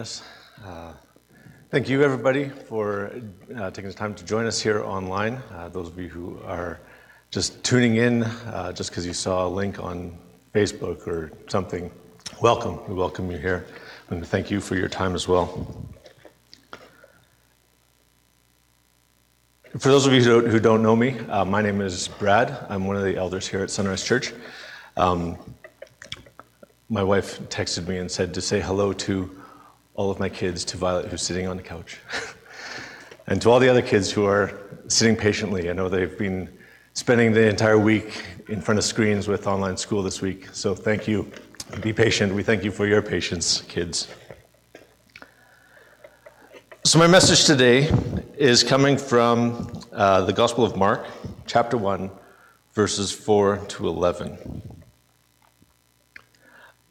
Yes. Uh, Thank you, everybody, for uh, taking the time to join us here online. Uh, Those of you who are just tuning in uh, just because you saw a link on Facebook or something, welcome. We welcome you here, and thank you for your time as well. For those of you who don't, who don't know me, uh, my name is Brad. I'm one of the elders here at Sunrise Church. Um, my wife texted me and said to say hello to all of my kids, to Violet, who's sitting on the couch, and to all the other kids who are sitting patiently. I know they've been spending the entire week in front of screens with online school this week. So thank you. Be patient. We thank you for your patience, kids. So, my message today is coming from uh, the Gospel of Mark, chapter 1, verses 4 to 11.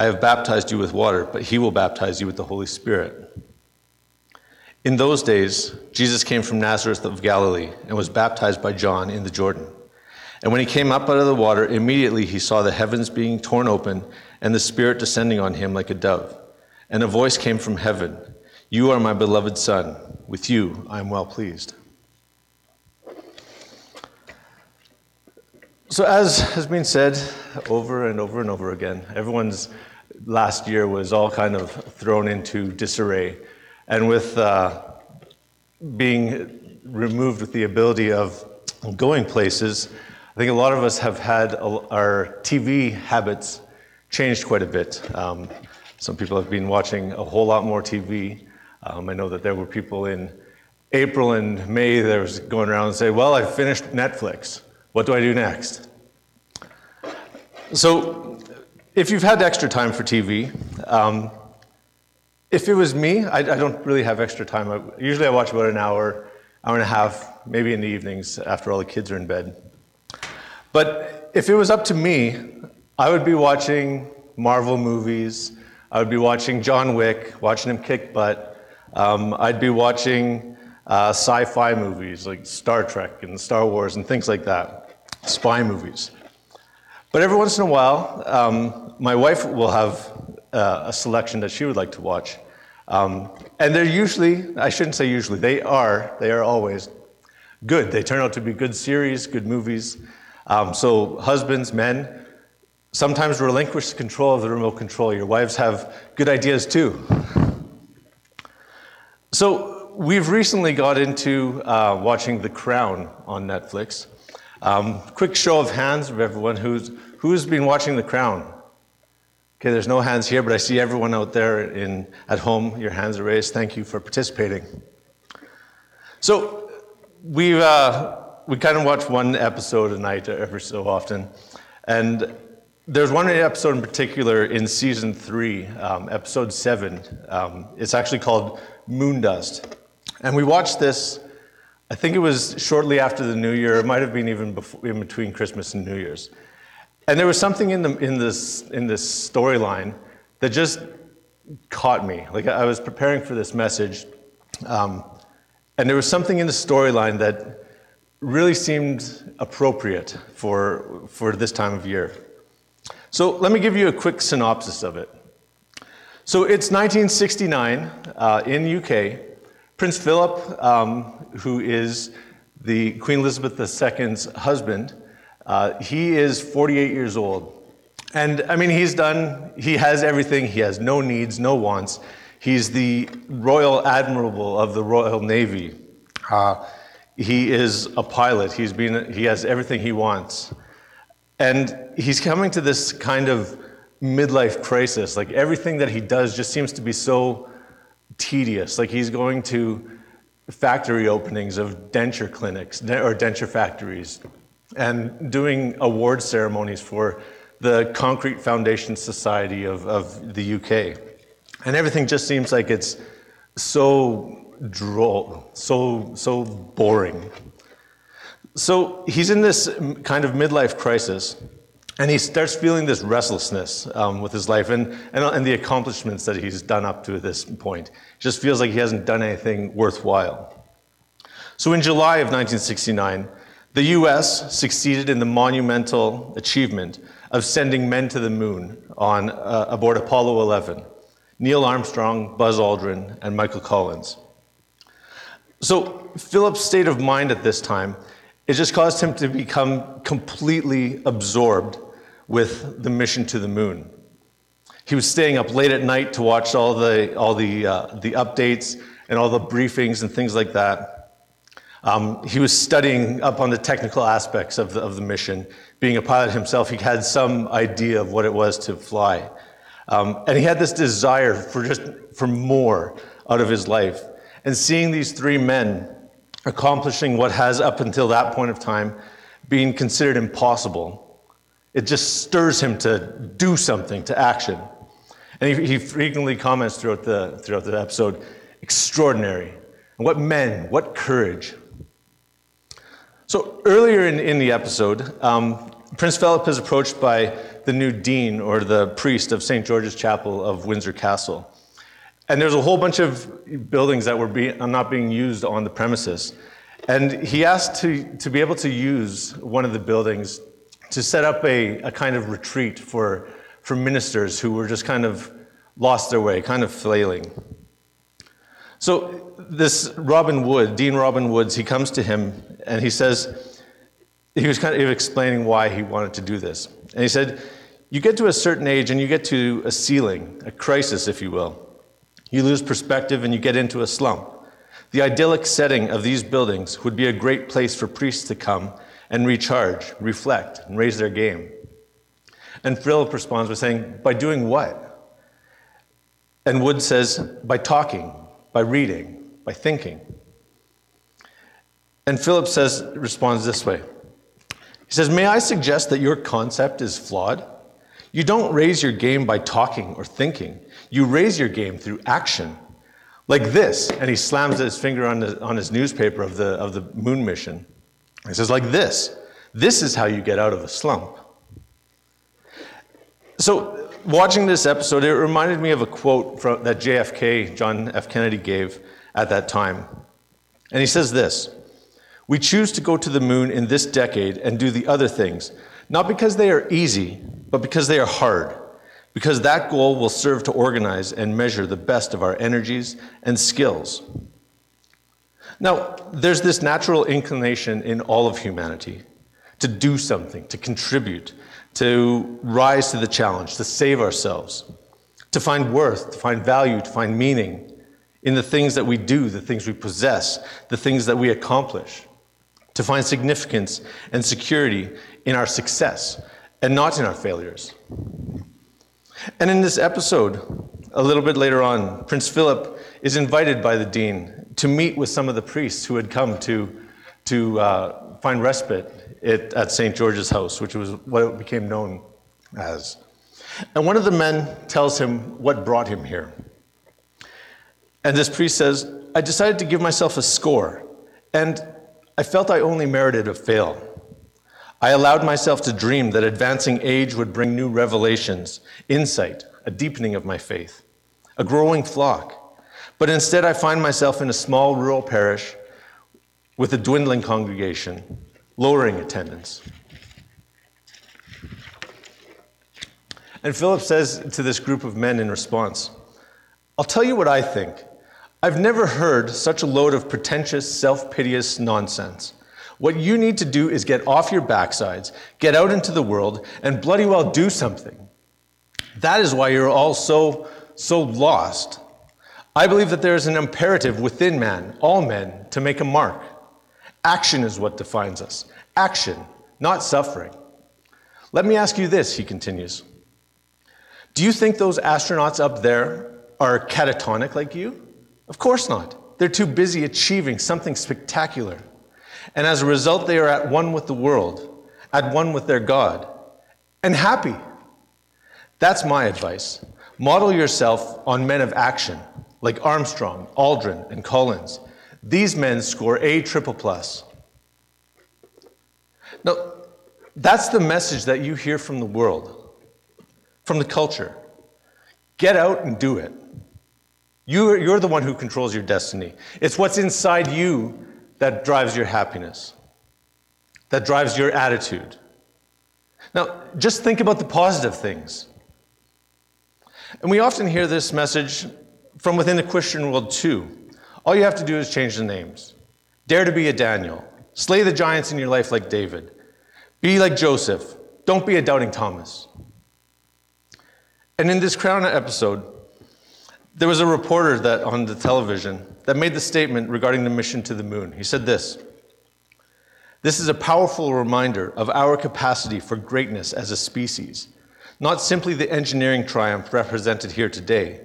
I have baptized you with water, but he will baptize you with the Holy Spirit. In those days, Jesus came from Nazareth of Galilee and was baptized by John in the Jordan. And when he came up out of the water, immediately he saw the heavens being torn open and the Spirit descending on him like a dove. And a voice came from heaven You are my beloved Son. With you I am well pleased. So, as has been said over and over and over again, everyone's last year was all kind of thrown into disarray. And with uh, being removed with the ability of going places, I think a lot of us have had our TV habits changed quite a bit. Um, some people have been watching a whole lot more TV. Um, I know that there were people in April and May that was going around and say, "Well, I finished Netflix. What do I do next?" So if you've had extra time for TV, um, if it was me, I, I, don't really have extra time. I, usually I watch about an hour, hour and a half, maybe in the evenings after all the kids are in bed. But if it was up to me, I would be watching Marvel movies. I would be watching John Wick, watching him kick butt. Um, I'd be watching uh, sci fi movies like Star Trek and Star Wars and things like that, spy movies. But every once in a while, um, my wife will have uh, a selection that she would like to watch. Um, and they're usually, I shouldn't say usually, they are, they are always good. They turn out to be good series, good movies. Um, so, husbands, men, sometimes relinquish control of the remote control. Your wives have good ideas too. So, we've recently got into uh, watching The Crown on Netflix. Um, quick show of hands of everyone who's, who's been watching The Crown. Okay, there's no hands here, but I see everyone out there in, at home. Your hands are raised. Thank you for participating. So we uh, we kind of watch one episode a night every so often, and there's one episode in particular in season three, um, episode seven. Um, it's actually called Moondust, and we watched this I think it was shortly after the New Year. It might have been even before, in between Christmas and New Year's. And there was something in, the, in this, in this storyline that just caught me. Like I was preparing for this message, um, and there was something in the storyline that really seemed appropriate for, for this time of year. So let me give you a quick synopsis of it. So it's 1969 uh, in UK. Prince Philip, um, who is the Queen Elizabeth II's husband, uh, he is 48 years old. And I mean, he's done, he has everything. He has no needs, no wants. He's the Royal Admiral of the Royal Navy. Uh, he is a pilot. He's been, he has everything he wants. And he's coming to this kind of midlife crisis. Like everything that he does just seems to be so tedious. Like he's going to factory openings of denture clinics or denture factories and doing award ceremonies for the Concrete Foundation Society of, of the UK. And everything just seems like it's so droll, so, so boring. So he's in this kind of midlife crisis, and he starts feeling this restlessness um, with his life and, and, and the accomplishments that he's done up to this point. Just feels like he hasn't done anything worthwhile. So in July of 1969, the US succeeded in the monumental achievement of sending men to the moon on, uh, aboard Apollo 11 Neil Armstrong, Buzz Aldrin, and Michael Collins. So Philip's state of mind at this time it just caused him to become completely absorbed with the mission to the moon. He was staying up late at night to watch all the, all the, uh, the updates and all the briefings and things like that. Um, he was studying up on the technical aspects of the, of the mission. Being a pilot himself, he had some idea of what it was to fly. Um, and he had this desire for just for more out of his life. And seeing these three men accomplishing what has, up until that point of time, been considered impossible. It just stirs him to do something, to action. And he, he frequently comments throughout the, throughout the episode extraordinary. What men, what courage. So earlier in, in the episode, um, Prince Philip is approached by the new dean or the priest of St. George's Chapel of Windsor Castle. And there's a whole bunch of buildings that were be, not being used on the premises. And he asked to, to be able to use one of the buildings to set up a, a kind of retreat for, for ministers who were just kind of lost their way, kind of flailing. So this Robin Wood, Dean Robin Woods, he comes to him and he says, he was kind of explaining why he wanted to do this. And he said, you get to a certain age and you get to a ceiling, a crisis, if you will. You lose perspective and you get into a slump. The idyllic setting of these buildings would be a great place for priests to come and recharge, reflect, and raise their game. And Philip responds by saying, By doing what? And Wood says, By talking, by reading, by thinking. And Philip says, responds this way. He says, May I suggest that your concept is flawed? You don't raise your game by talking or thinking. You raise your game through action. Like this. And he slams his finger on, the, on his newspaper of the, of the moon mission. He says, like this. This is how you get out of a slump. So, watching this episode, it reminded me of a quote from, that JFK, John F. Kennedy, gave at that time. And he says this We choose to go to the moon in this decade and do the other things, not because they are easy, but because they are hard because that goal will serve to organize and measure the best of our energies and skills. Now, there's this natural inclination in all of humanity to do something, to contribute, to rise to the challenge, to save ourselves, to find worth, to find value, to find meaning in the things that we do, the things we possess, the things that we accomplish, to find significance and security in our success and not in our failures. And in this episode, a little bit later on, Prince Philip is invited by the dean to meet with some of the priests who had come to, to uh, find respite at, at St. George's house, which was what it became known as. And one of the men tells him what brought him here. And this priest says, I decided to give myself a score, and I felt I only merited a fail. I allowed myself to dream that advancing age would bring new revelations, insight, a deepening of my faith, a growing flock. But instead, I find myself in a small rural parish with a dwindling congregation, lowering attendance. And Philip says to this group of men in response, I'll tell you what I think. I've never heard such a load of pretentious, self piteous nonsense. What you need to do is get off your backsides, get out into the world, and bloody well do something. That is why you're all so, so lost. I believe that there is an imperative within man, all men, to make a mark. Action is what defines us. Action, not suffering. Let me ask you this, he continues. Do you think those astronauts up there are catatonic like you? Of course not. They're too busy achieving something spectacular. And as a result, they are at one with the world, at one with their God, and happy. That's my advice. Model yourself on men of action, like Armstrong, Aldrin, and Collins. These men score A triple plus. Now, that's the message that you hear from the world, from the culture. Get out and do it. You're, you're the one who controls your destiny. It's what's inside you that drives your happiness, that drives your attitude. Now, just think about the positive things. And we often hear this message from within the Christian world too. All you have to do is change the names. Dare to be a Daniel. Slay the giants in your life like David. Be like Joseph. Don't be a doubting Thomas. And in this Crown episode, there was a reporter that on the television that made the statement regarding the mission to the moon. He said this This is a powerful reminder of our capacity for greatness as a species, not simply the engineering triumph represented here today,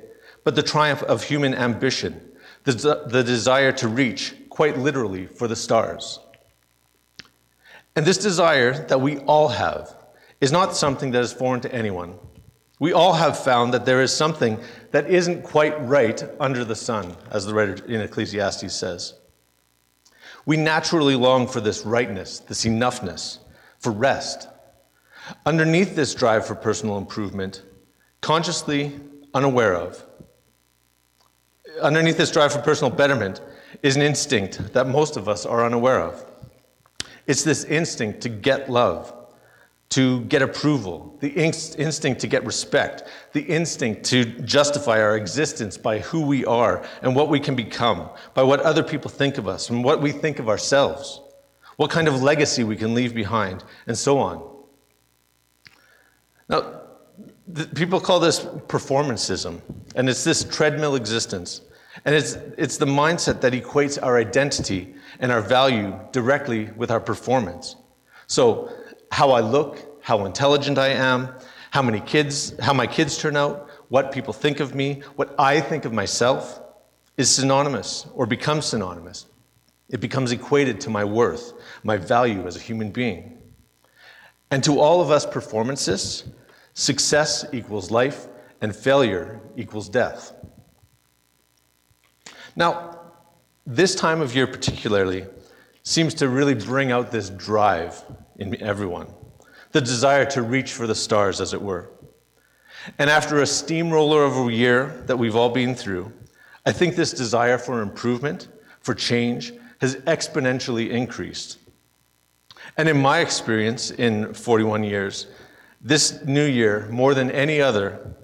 but the triumph of human ambition, the, the desire to reach, quite literally, for the stars. And this desire that we all have is not something that is foreign to anyone. We all have found that there is something that isn't quite right under the sun, as the writer in Ecclesiastes says. We naturally long for this rightness, this enoughness, for rest. Underneath this drive for personal improvement, consciously unaware of, underneath this drive for personal betterment is an instinct that most of us are unaware of. It's this instinct to get love, to get approval, the inst- instinct to get respect, the instinct to justify our existence by who we are and what we can become, by what other people think of us and what we think of ourselves, what kind of legacy we can leave behind, and so on. Now, people call this performancism, and it's this treadmill existence. And it's, it's the mindset that equates our identity and our value directly with our performance. So, how I look, how intelligent I am, how many kids, how my kids turn out, what people think of me, what I think of myself is synonymous or becomes synonymous. It becomes equated to my worth, my value as a human being. And to all of us performancists, success equals life and failure equals death. Now, this time of year particularly seems to really bring out this drive in everyone, the desire to reach for the stars, as it were. And after a steamroller of a year that we've all been through, I think this desire for improvement, for change, has exponentially increased. And in my experience in 41 years, this new year, more than any other,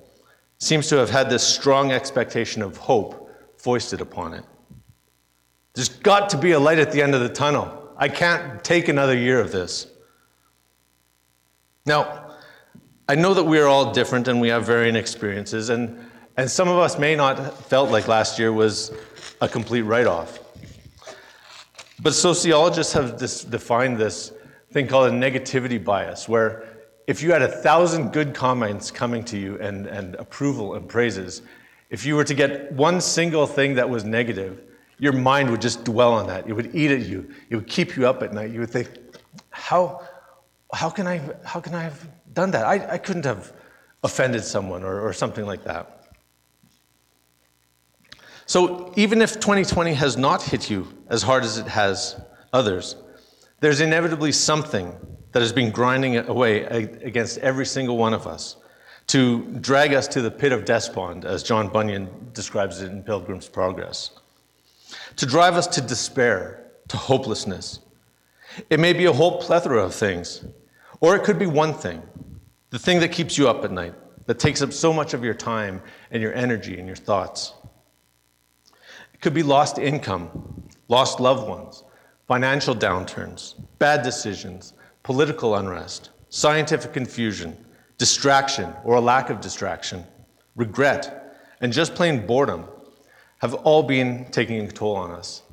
seems to have had this strong expectation of hope foisted upon it. There's got to be a light at the end of the tunnel. I can't take another year of this. Now, I know that we are all different and we have varying experiences, and, and some of us may not felt like last year was a complete write off. But sociologists have this, defined this thing called a negativity bias, where if you had a thousand good comments coming to you and, and approval and praises, if you were to get one single thing that was negative, your mind would just dwell on that. It would eat at you. It would keep you up at night. You would think, how, how, can, I, how can I have done that? I, I couldn't have offended someone or, or something like that. So even if 2020 has not hit you as hard as it has others, there's inevitably something that has been grinding away against every single one of us to drag us to the pit of despond, as John Bunyan describes it in Pilgrim's Progress, to drive us to despair, to hopelessness. It may be a whole plethora of things, or it could be one thing, the thing that keeps you up at night, that takes up so much of your time and your energy and your thoughts. It could be lost income, lost loved ones, financial downturns, bad decisions, political unrest, scientific confusion, distraction or a lack of distraction, regret, and just plain boredom have all been taking a toll on us.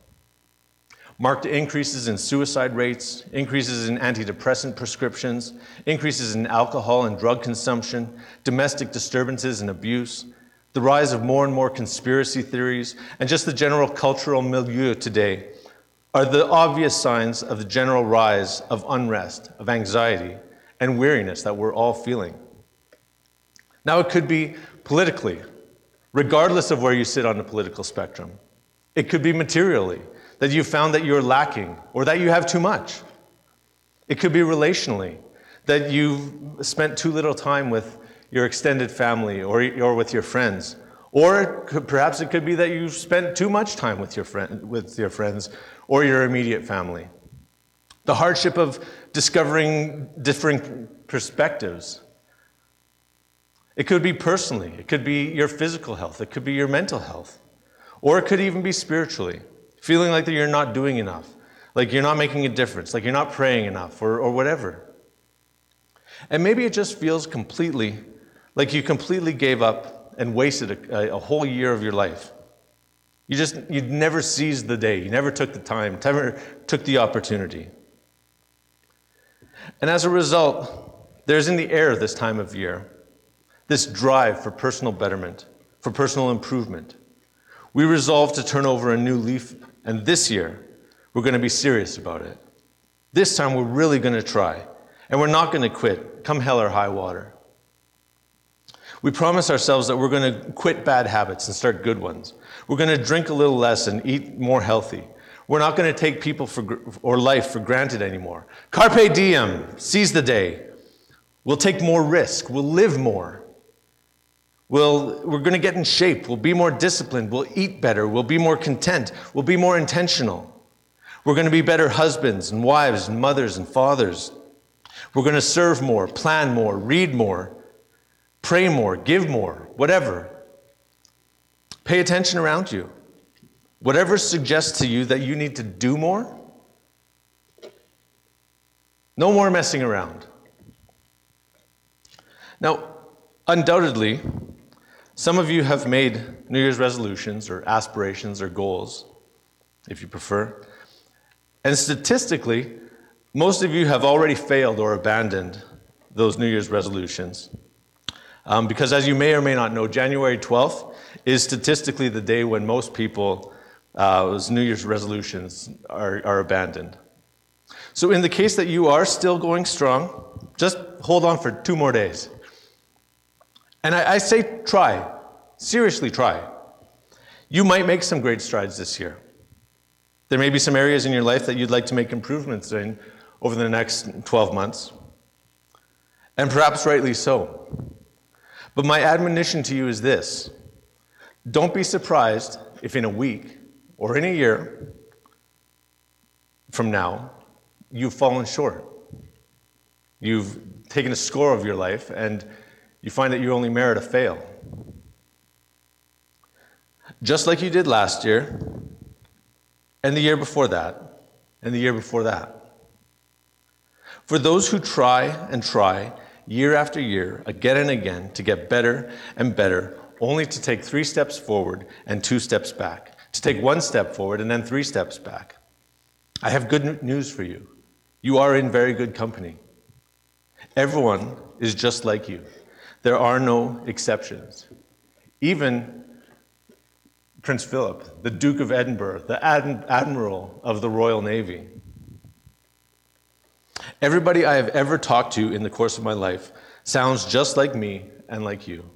Marked increases in suicide rates, increases in antidepressant prescriptions, increases in alcohol and drug consumption, domestic disturbances and abuse, the rise of more and more conspiracy theories, and just the general cultural milieu today are the obvious signs of the general rise of unrest, of anxiety, and weariness that we're all feeling. Now, it could be politically. regardless of where you sit on the political spectrum. It could be materially, that you found that you're lacking or that you have too much. It could be relationally, that you've spent too little time with your extended family or, or with your friends. Or it could, perhaps it could be that you've spent too much time with your, friend, with your friends or your immediate family. The hardship of discovering different perspectives. It could be personally, it could be your physical health, it could be your mental health, or it could even be spiritually, feeling like that you're not doing enough, like you're not making a difference, like you're not praying enough, or, or whatever. And maybe it just feels completely like you completely gave up and wasted a, a whole year of your life. You just, you never seized the day. You never took the time, never took the opportunity. And as a result, there's in the air this time of year this drive for personal betterment, for personal improvement. We resolve to turn over a new leaf, and this year, we're going to be serious about it. This time, we're really going to try. And we're not going to quit, come hell or high water. We promise ourselves that we're going to quit bad habits and start good ones. We're going to drink a little less and eat more healthy. We're not going to take people for, or life for granted anymore. Carpe diem, seize the day. We'll take more risk. We'll live more. We'll, we're going to get in shape. We'll be more disciplined. We'll eat better. We'll be more content. We'll be more intentional. We're going to be better husbands and wives and mothers and fathers. We're going to serve more, plan more, read more, pray more, give more, whatever. Pay attention around you. Whatever suggests to you that you need to do more, no more messing around. Now, undoubtedly, some of you have made New Year's resolutions or aspirations or goals, if you prefer. And statistically, most of you have already failed or abandoned those New Year's resolutions. Um, because as you may or may not know, January 12th is statistically the day when most people's uh, New Year's resolutions are, are abandoned. So, in the case that you are still going strong, just hold on for two more days. And I, I say try, seriously try. You might make some great strides this year. There may be some areas in your life that you'd like to make improvements in over the next 12 months, and perhaps rightly so. But my admonition to you is this don't be surprised if in a week or in a year from now you've fallen short. You've taken a score of your life and you find that you only merit a fail. Just like you did last year, and the year before that, and the year before that. For those who try and try year after year, again and again, to get better and better, only to take three steps forward and two steps back, to take one step forward and then three steps back. I have good news for you. You are in very good company. Everyone is just like you. There are no exceptions. Even Prince Philip, the Duke of Edinburgh, the Admiral of the Royal Navy, Everybody I have ever talked to in the course of my life sounds just like me and like you.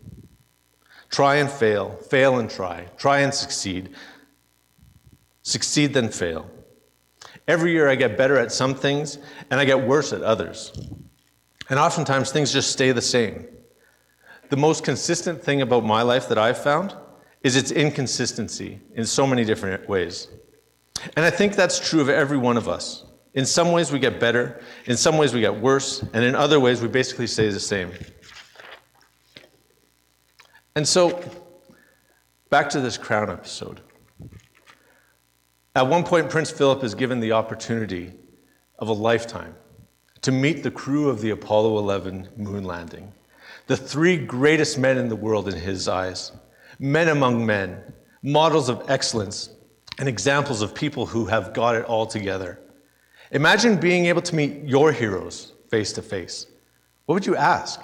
Try and fail, fail and try, try and succeed, succeed then fail. Every year I get better at some things and I get worse at others. And oftentimes things just stay the same. The most consistent thing about my life that I've found is its inconsistency in so many different ways. And I think that's true of every one of us. In some ways, we get better, in some ways, we get worse, and in other ways, we basically stay the same. And so, back to this crown episode. At one point, Prince Philip is given the opportunity of a lifetime to meet the crew of the Apollo 11 moon landing, the three greatest men in the world in his eyes, men among men, models of excellence, and examples of people who have got it all together. Imagine being able to meet your heroes face to face. What would you ask?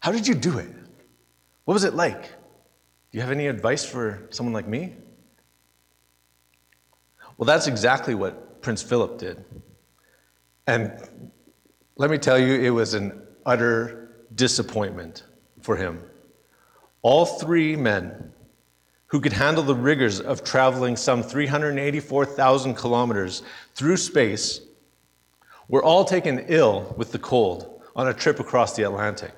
How did you do it? What was it like? Do you have any advice for someone like me? Well, that's exactly what Prince Philip did. And let me tell you, it was an utter disappointment for him. All three men who could handle the rigors of traveling some 384,000 kilometers through space were all taken ill with the cold on a trip across the Atlantic.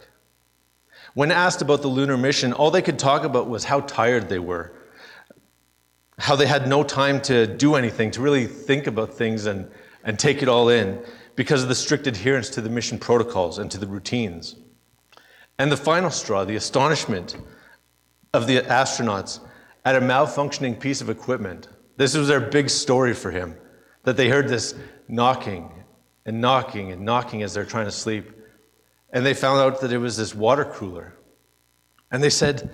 When asked about the lunar mission, all they could talk about was how tired they were, how they had no time to do anything, to really think about things and, and take it all in because of the strict adherence to the mission protocols and to the routines. And the final straw, the astonishment of the astronauts at a malfunctioning piece of equipment. This was their big story for him, that they heard this knocking and knocking and knocking as they're trying to sleep. And they found out that it was this water cooler. And they said,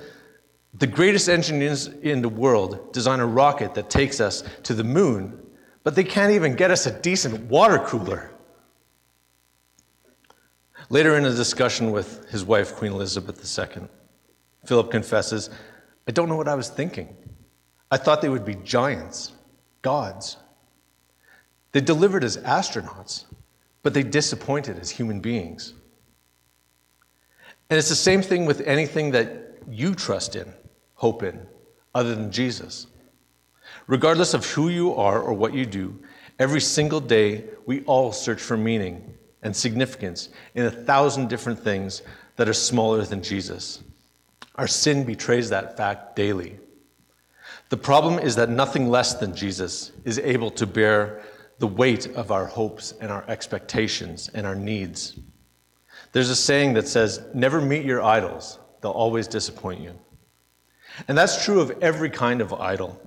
the greatest engineers in the world design a rocket that takes us to the moon, but they can't even get us a decent water cooler. Later in a discussion with his wife, Queen Elizabeth II, Philip confesses, I don't know what I was thinking. I thought they would be giants, gods. They delivered as astronauts, but they disappointed as human beings. And it's the same thing with anything that you trust in, hope in, other than Jesus. Regardless of who you are or what you do, every single day we all search for meaning and significance in a thousand different things that are smaller than Jesus. Our sin betrays that fact daily. The problem is that nothing less than Jesus is able to bear the weight of our hopes and our expectations and our needs. There's a saying that says, Never meet your idols, they'll always disappoint you. And that's true of every kind of idol,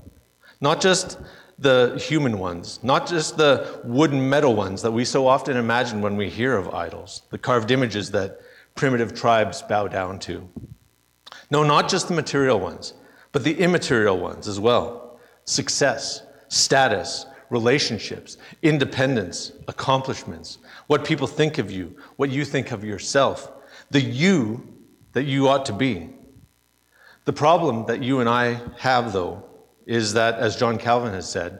not just the human ones, not just the wood and metal ones that we so often imagine when we hear of idols, the carved images that primitive tribes bow down to. No, not just the material ones, but the immaterial ones as well success, status, relationships, independence, accomplishments, what people think of you, what you think of yourself, the you that you ought to be. The problem that you and I have, though, is that, as John Calvin has said,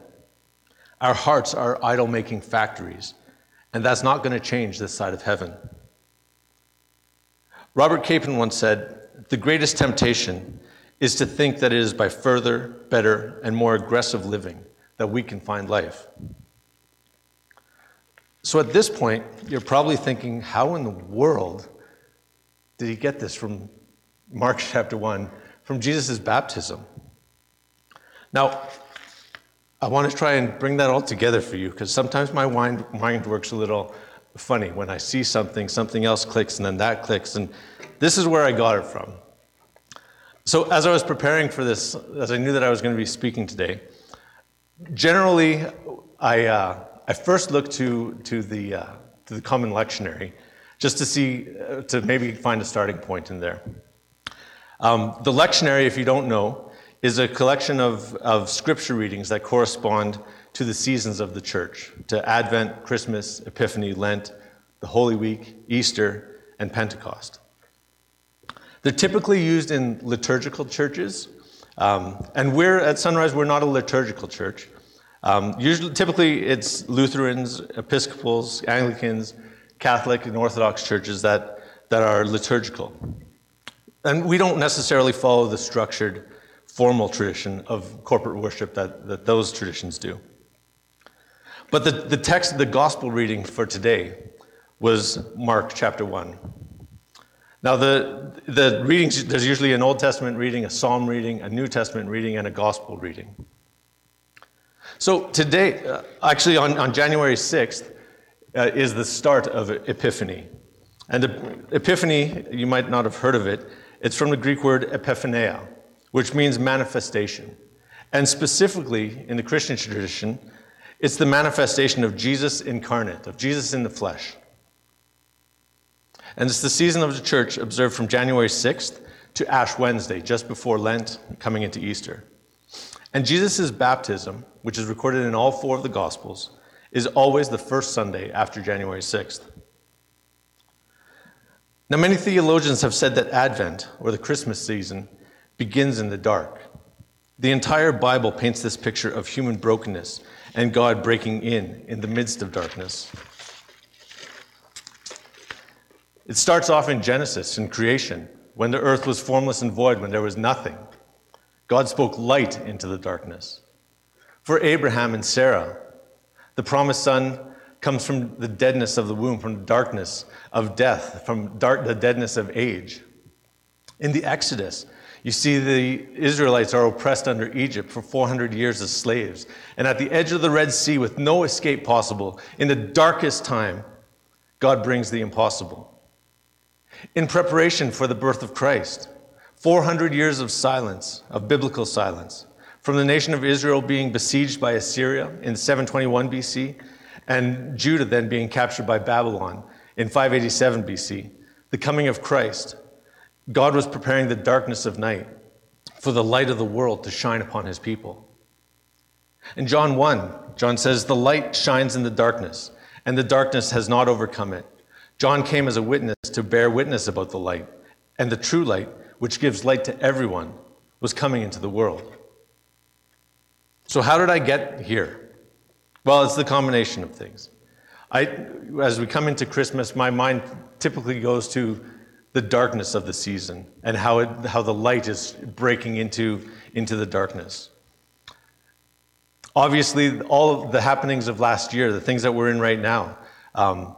our hearts are idol making factories, and that's not going to change this side of heaven. Robert Capon once said, The greatest temptation is to think that it is by further, better, and more aggressive living that we can find life. So at this point, you're probably thinking, how in the world did he get this from Mark chapter 1, from Jesus' baptism? Now, I want to try and bring that all together for you because sometimes my mind, mind works a little funny. When I see something, something else clicks, and then that clicks. And this is where I got it from. So, as I was preparing for this, as I knew that I was going to be speaking today, generally, I, uh, I first looked to, to, the, uh, to the Common Lectionary just to see, uh, to maybe find a starting point in there. Um, the lectionary, if you don't know, is a collection of, of scripture readings that correspond to the seasons of the church, to Advent, Christmas, Epiphany, Lent, the Holy Week, Easter, and Pentecost. They're typically used in liturgical churches, um, and we're at Sunrise, we're not a liturgical church. Um, usually, typically, it's Lutherans, Episcopals, Anglicans, Catholic, and Orthodox churches that, that are liturgical. And we don't necessarily follow the structured formal tradition of corporate worship that, that those traditions do. But the, the text, the gospel reading for today was Mark chapter 1. Now, the, the readings, there's usually an Old Testament reading, a Psalm reading, a New Testament reading, and a gospel reading. So today, uh, actually on, on January 6th, uh, is the start of Epiphany. And Epiphany, you might not have heard of it, it's from the Greek word epiphaneia, which means manifestation. And specifically, in the Christian tradition, it's the manifestation of Jesus incarnate, of Jesus in the flesh. And it's the season of the church observed from January 6th to Ash Wednesday, just before Lent, coming into Easter. And Jesus' baptism, which is recorded in all four of the Gospels, is always the first Sunday after January 6th. Now, many theologians have said that Advent, or the Christmas season, begins in the dark. The entire Bible paints this picture of human brokenness and God breaking in in the midst of darkness. It starts off in Genesis, in creation, when the earth was formless and void, when there was nothing. God spoke light into the darkness. For Abraham and Sarah, the promised son comes from the deadness of the womb, from the darkness of death, from dark, the deadness of age. In the Exodus, you see the Israelites are oppressed under Egypt for 400 years as slaves. And at the edge of the Red Sea, with no escape possible, in the darkest time, God brings the impossible. In preparation for the birth of Christ, 400 years of silence, of biblical silence, from the nation of Israel being besieged by Assyria in 721 BC, and Judah then being captured by Babylon in 587 BC, the coming of Christ, God was preparing the darkness of night for the light of the world to shine upon his people. In John 1, John says, The light shines in the darkness, and the darkness has not overcome it. John came as a witness to bear witness about the light, and the true light, which gives light to everyone, was coming into the world. So, how did I get here? Well, it's the combination of things. I, as we come into Christmas, my mind typically goes to the darkness of the season and how, it, how the light is breaking into, into the darkness. Obviously, all of the happenings of last year, the things that we're in right now, um,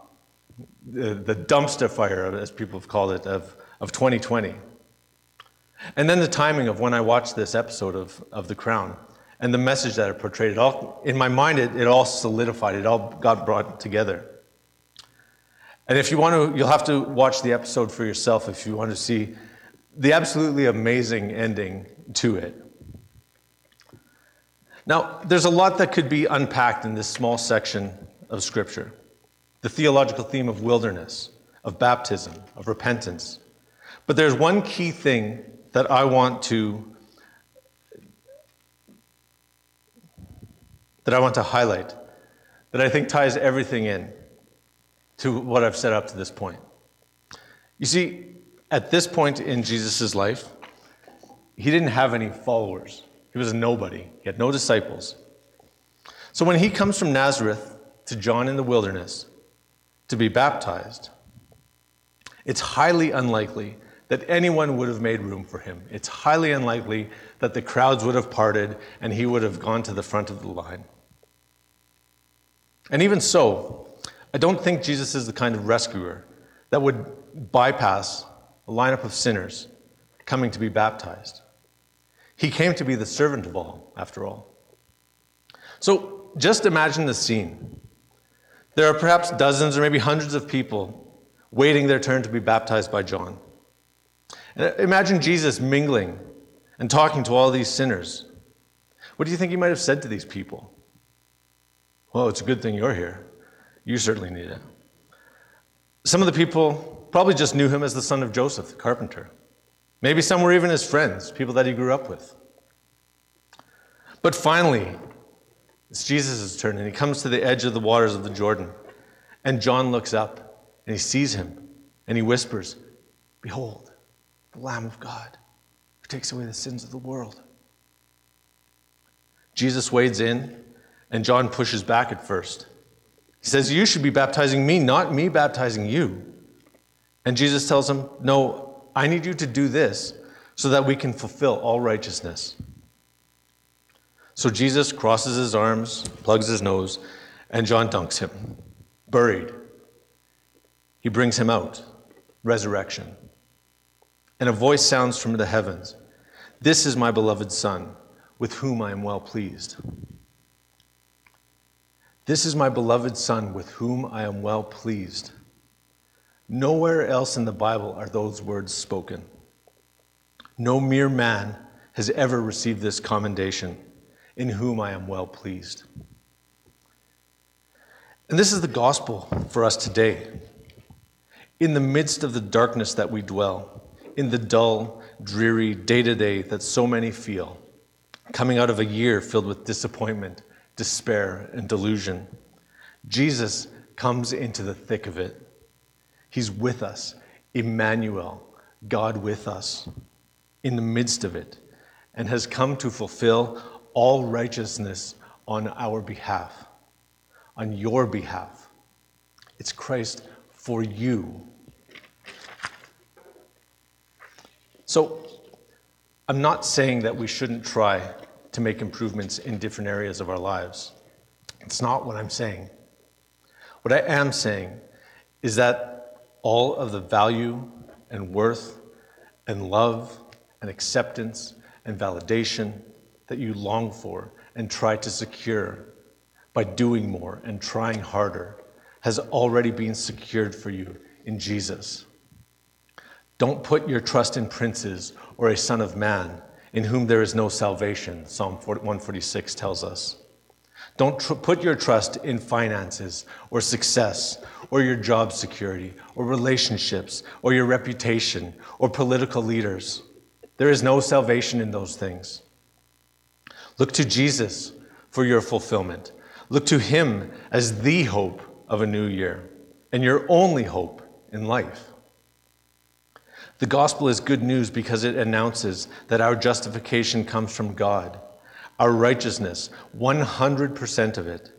the, dumpster fire, as people have called it, of, of 2020. And then the timing of when I watched this episode of, of The Crown and the message that it portrayed. It all, in my mind, it, it all solidified, it all got brought together. And if you want to, you'll have to watch the episode for yourself if you want to see the absolutely amazing ending to it. Now, there's a lot that could be unpacked in this small section of Scripture the theological theme of wilderness, of baptism, of repentance. But there's one key thing that I want to that I want to highlight that I think ties everything in to what I've said up to this point. You see, at this point in Jesus' life, he didn't have any followers. He was a nobody. He had no disciples. So when he comes from Nazareth to John in the wilderness to be baptized, it's highly unlikely that anyone would have made room for him. It's highly unlikely that the crowds would have parted and he would have gone to the front of the line. And even so, I don't think Jesus is the kind of rescuer that would bypass a lineup of sinners coming to be baptized. He came to be the servant of all, after all. So just imagine the scene. There are perhaps dozens or maybe hundreds of people waiting their turn to be baptized by John. And uh, imagine Jesus mingling and talking to all these sinners. What do you think he might have said to these people? Well, it's a good thing you're here. You certainly need it. Some of the people probably just knew him as the son of Joseph, the carpenter. Maybe some were even his friends, people that he grew up with. But finally, it's Jesus' turn, and he comes to the edge of the waters of the Jordan. And John looks up, and he sees him, and he whispers, Behold, the Lamb of God who takes away the sins of the world. Jesus wades in, and John pushes back at first. He says, You should be baptizing me, not me baptizing you. And Jesus tells him, No, I need you to do this so that we can fulfill all righteousness. So Jesus crosses his arms, plugs his nose, and John dunks him. Buried. He brings him out. Resurrection. And a voice sounds from the heavens This is my beloved Son, with whom I am well pleased. This is my beloved Son, with whom I am well pleased. Nowhere else in the Bible are those words spoken. No mere man has ever received this commendation, in whom I am well pleased. And this is the gospel for us today. In the midst of the darkness that we dwell, in the dull, dreary day to day that so many feel, coming out of a year filled with disappointment despair, and delusion. Jesus comes into the thick of it. He's with us, Emmanuel, God with us, in the midst of it, and has come to fulfill all righteousness on our behalf, on your behalf. It's Christ for you. So I'm not saying that we shouldn't try to make improvements in different areas of our lives. It's not what I'm saying. What I am saying is that all of the value and worth and love and acceptance and validation that you long for and try to secure by doing more and trying harder has already been secured for you in Jesus. Don't put your trust in princes or a son of man in whom there is no salvation, Psalm 146 tells us. Don't tr- put your trust in finances or success or your job security or relationships or your reputation or political leaders. There is no salvation in those things. Look to Jesus for your fulfillment. Look to Him as the hope of a new year and your only hope in life. The gospel is good news because it announces that our justification comes from God. Our righteousness, 100% of it,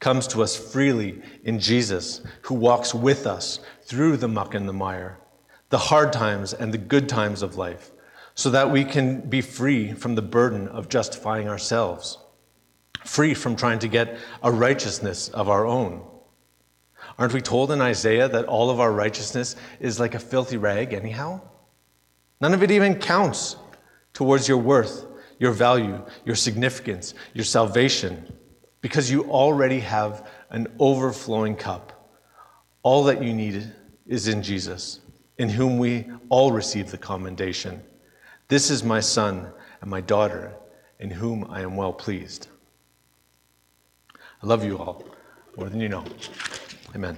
comes to us freely in Jesus, who walks with us through the muck and the mire, the hard times and the good times of life, so that we can be free from the burden of justifying ourselves, free from trying to get a righteousness of our own. Aren't we told in Isaiah that all of our righteousness is like a filthy rag, anyhow? None of it even counts towards your worth, your value, your significance, your salvation, because you already have an overflowing cup. All that you need is in Jesus, in whom we all receive the commendation. This is my son and my daughter, in whom I am well pleased. I love you all more than you know. Amen.